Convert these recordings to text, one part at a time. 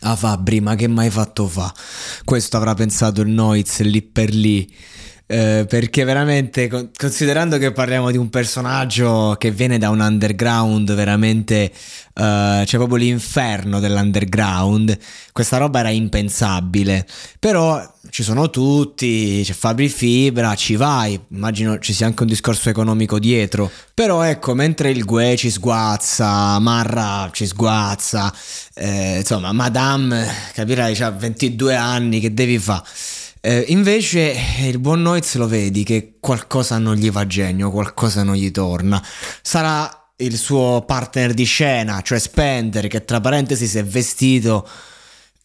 Ah Fabri, ma che mai fatto fa? Questo avrà pensato il Noiz lì per lì. Eh, perché veramente, considerando che parliamo di un personaggio che viene da un underground veramente, uh, c'è proprio l'inferno dell'underground, questa roba era impensabile. Però ci sono tutti, c'è Fabri Fibra, ci vai, immagino ci sia anche un discorso economico dietro. Però ecco, mentre il Gue ci sguazza, Marra ci sguazza, eh, insomma, Madame, capirai, ha 22 anni, che devi fare? Eh, invece il buon Noiz lo vedi che qualcosa non gli va genio, qualcosa non gli torna. Sarà il suo partner di scena, cioè Spender, che tra parentesi si è vestito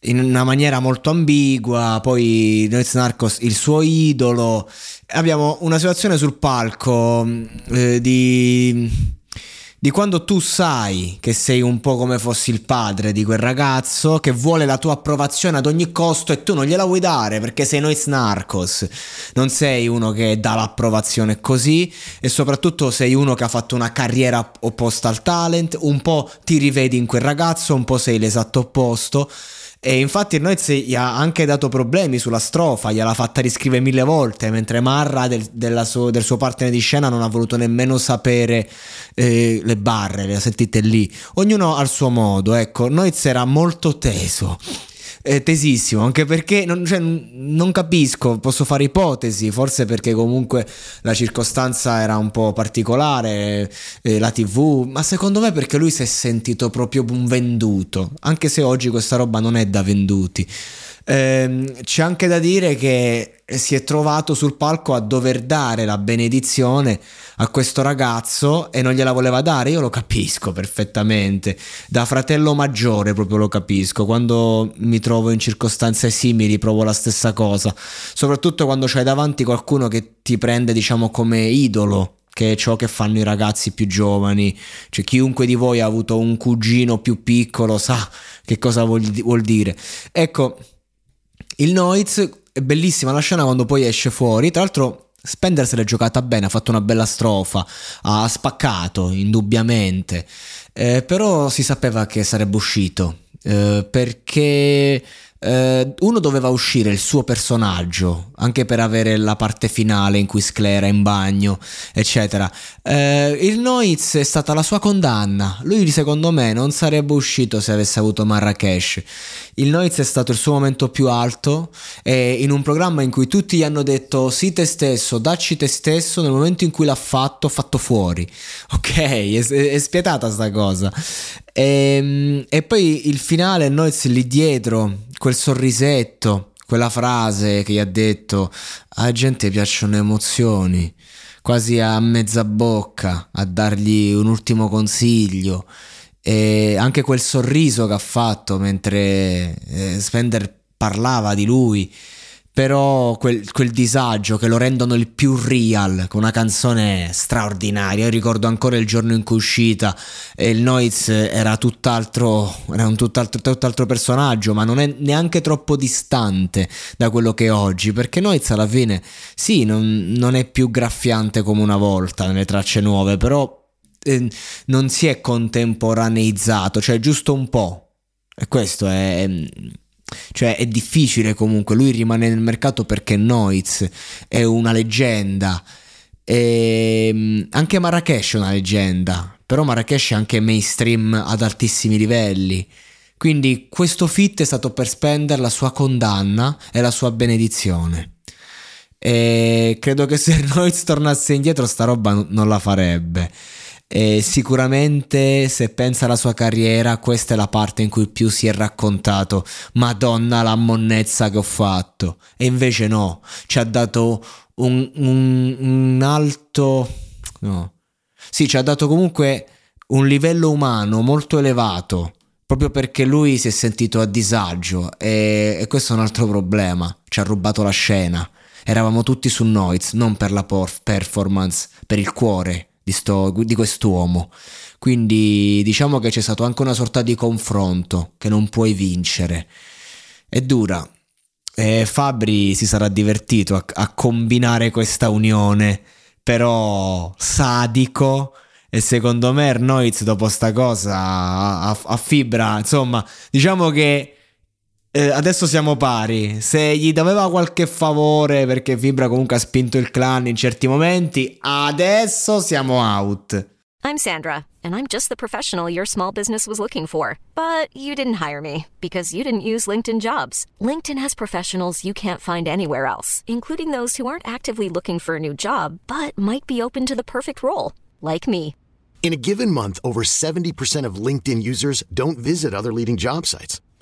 in una maniera molto ambigua, poi Noiz Narcos il suo idolo. Abbiamo una situazione sul palco eh, di di quando tu sai che sei un po' come fossi il padre di quel ragazzo che vuole la tua approvazione ad ogni costo e tu non gliela vuoi dare perché sei noi snarcos. Non sei uno che dà l'approvazione così e soprattutto sei uno che ha fatto una carriera opposta al talent, un po' ti rivedi in quel ragazzo, un po' sei l'esatto opposto. E infatti il Noiz gli ha anche dato problemi sulla strofa, gliel'ha fatta riscrivere mille volte, mentre Marra del, suo, del suo partner di scena non ha voluto nemmeno sapere eh, le barre, le ha sentite lì. Ognuno al suo modo, ecco, Noiz era molto teso eh, tesissimo, anche perché non, cioè, non, capisco, posso fare ipotesi, forse perché comunque la circostanza era un po' particolare, eh, la tv, ma secondo me perché lui si è sentito proprio un venduto, anche se oggi questa roba non è da venduti. Eh, c'è anche da dire che si è trovato sul palco a dover dare la benedizione a questo ragazzo e non gliela voleva dare, io lo capisco perfettamente, da fratello maggiore proprio lo capisco, quando mi trovo in circostanze simili provo la stessa cosa, soprattutto quando c'hai davanti qualcuno che ti prende diciamo come idolo che è ciò che fanno i ragazzi più giovani. Cioè, chiunque di voi ha avuto un cugino più piccolo sa che cosa vuol, vuol dire. Ecco, il Noiz è bellissima la scena quando poi esce fuori. Tra l'altro, Spender se l'è giocata bene, ha fatto una bella strofa, ha spaccato indubbiamente, eh, però si sapeva che sarebbe uscito eh, perché Uh, uno doveva uscire il suo personaggio anche per avere la parte finale in cui Sclera in bagno eccetera. Uh, il Noiz è stata la sua condanna. Lui secondo me non sarebbe uscito se avesse avuto Marrakesh. Il Noiz è stato il suo momento più alto e in un programma in cui tutti gli hanno detto sì te stesso dacci te stesso nel momento in cui l'ha fatto fatto fuori. Ok è, è spietata sta cosa. E, ehm, e poi il finale Noiz lì dietro quel sorrisetto, quella frase che gli ha detto, a gente piacciono emozioni, quasi a mezza bocca, a dargli un ultimo consiglio. E anche quel sorriso che ha fatto mentre eh, Spender parlava di lui però quel, quel, disagio che lo rendono il più real con una canzone straordinaria io ricordo ancora il giorno in cui è uscita e il Noiz era tutt'altro era un tutt'altro, tutt'altro personaggio ma non è neanche troppo distante da quello che è oggi perché Noiz alla fine sì non, non è più graffiante come una volta nelle tracce nuove però eh, non si è contemporaneizzato, cioè giusto un po'. E questo è... Cioè è difficile comunque, lui rimane nel mercato perché Noiz è una leggenda. E ehm, anche Marrakesh è una leggenda, però Marrakesh è anche mainstream ad altissimi livelli. Quindi questo fit è stato per spendere la sua condanna e la sua benedizione. E credo che se Noiz tornasse indietro sta roba non la farebbe. E sicuramente se pensa alla sua carriera questa è la parte in cui più si è raccontato. Madonna la monnezza che ho fatto. E invece no. Ci ha dato un, un, un alto no. Sì ci ha dato comunque un livello umano molto elevato proprio perché lui si è sentito a disagio e, e questo è un altro problema. Ci ha rubato la scena. Eravamo tutti su Noiz, non per la performance, per il cuore di, sto, di quest'uomo. Quindi diciamo che c'è stato anche una sorta di confronto che non puoi vincere. È dura. E Fabri si sarà divertito a, a combinare questa unione, però sadico. E secondo me Ernoiz dopo sta cosa a, a, a fibra, insomma, diciamo che eh, adesso siamo pari. Se gli doveva qualche favore perché Fibra comunque ha spinto il clan in certi momenti, adesso siamo out. I'm Sandra, and I'm just the professional your small business was looking for. But you didn't hire me because you didn't use LinkedIn jobs. LinkedIn has professionals you can't find anywhere else, including those who aren't actively looking for a new job but might be open to the perfect role, like me. In a given month, over 70% of LinkedIn users don't visit other leading job sites.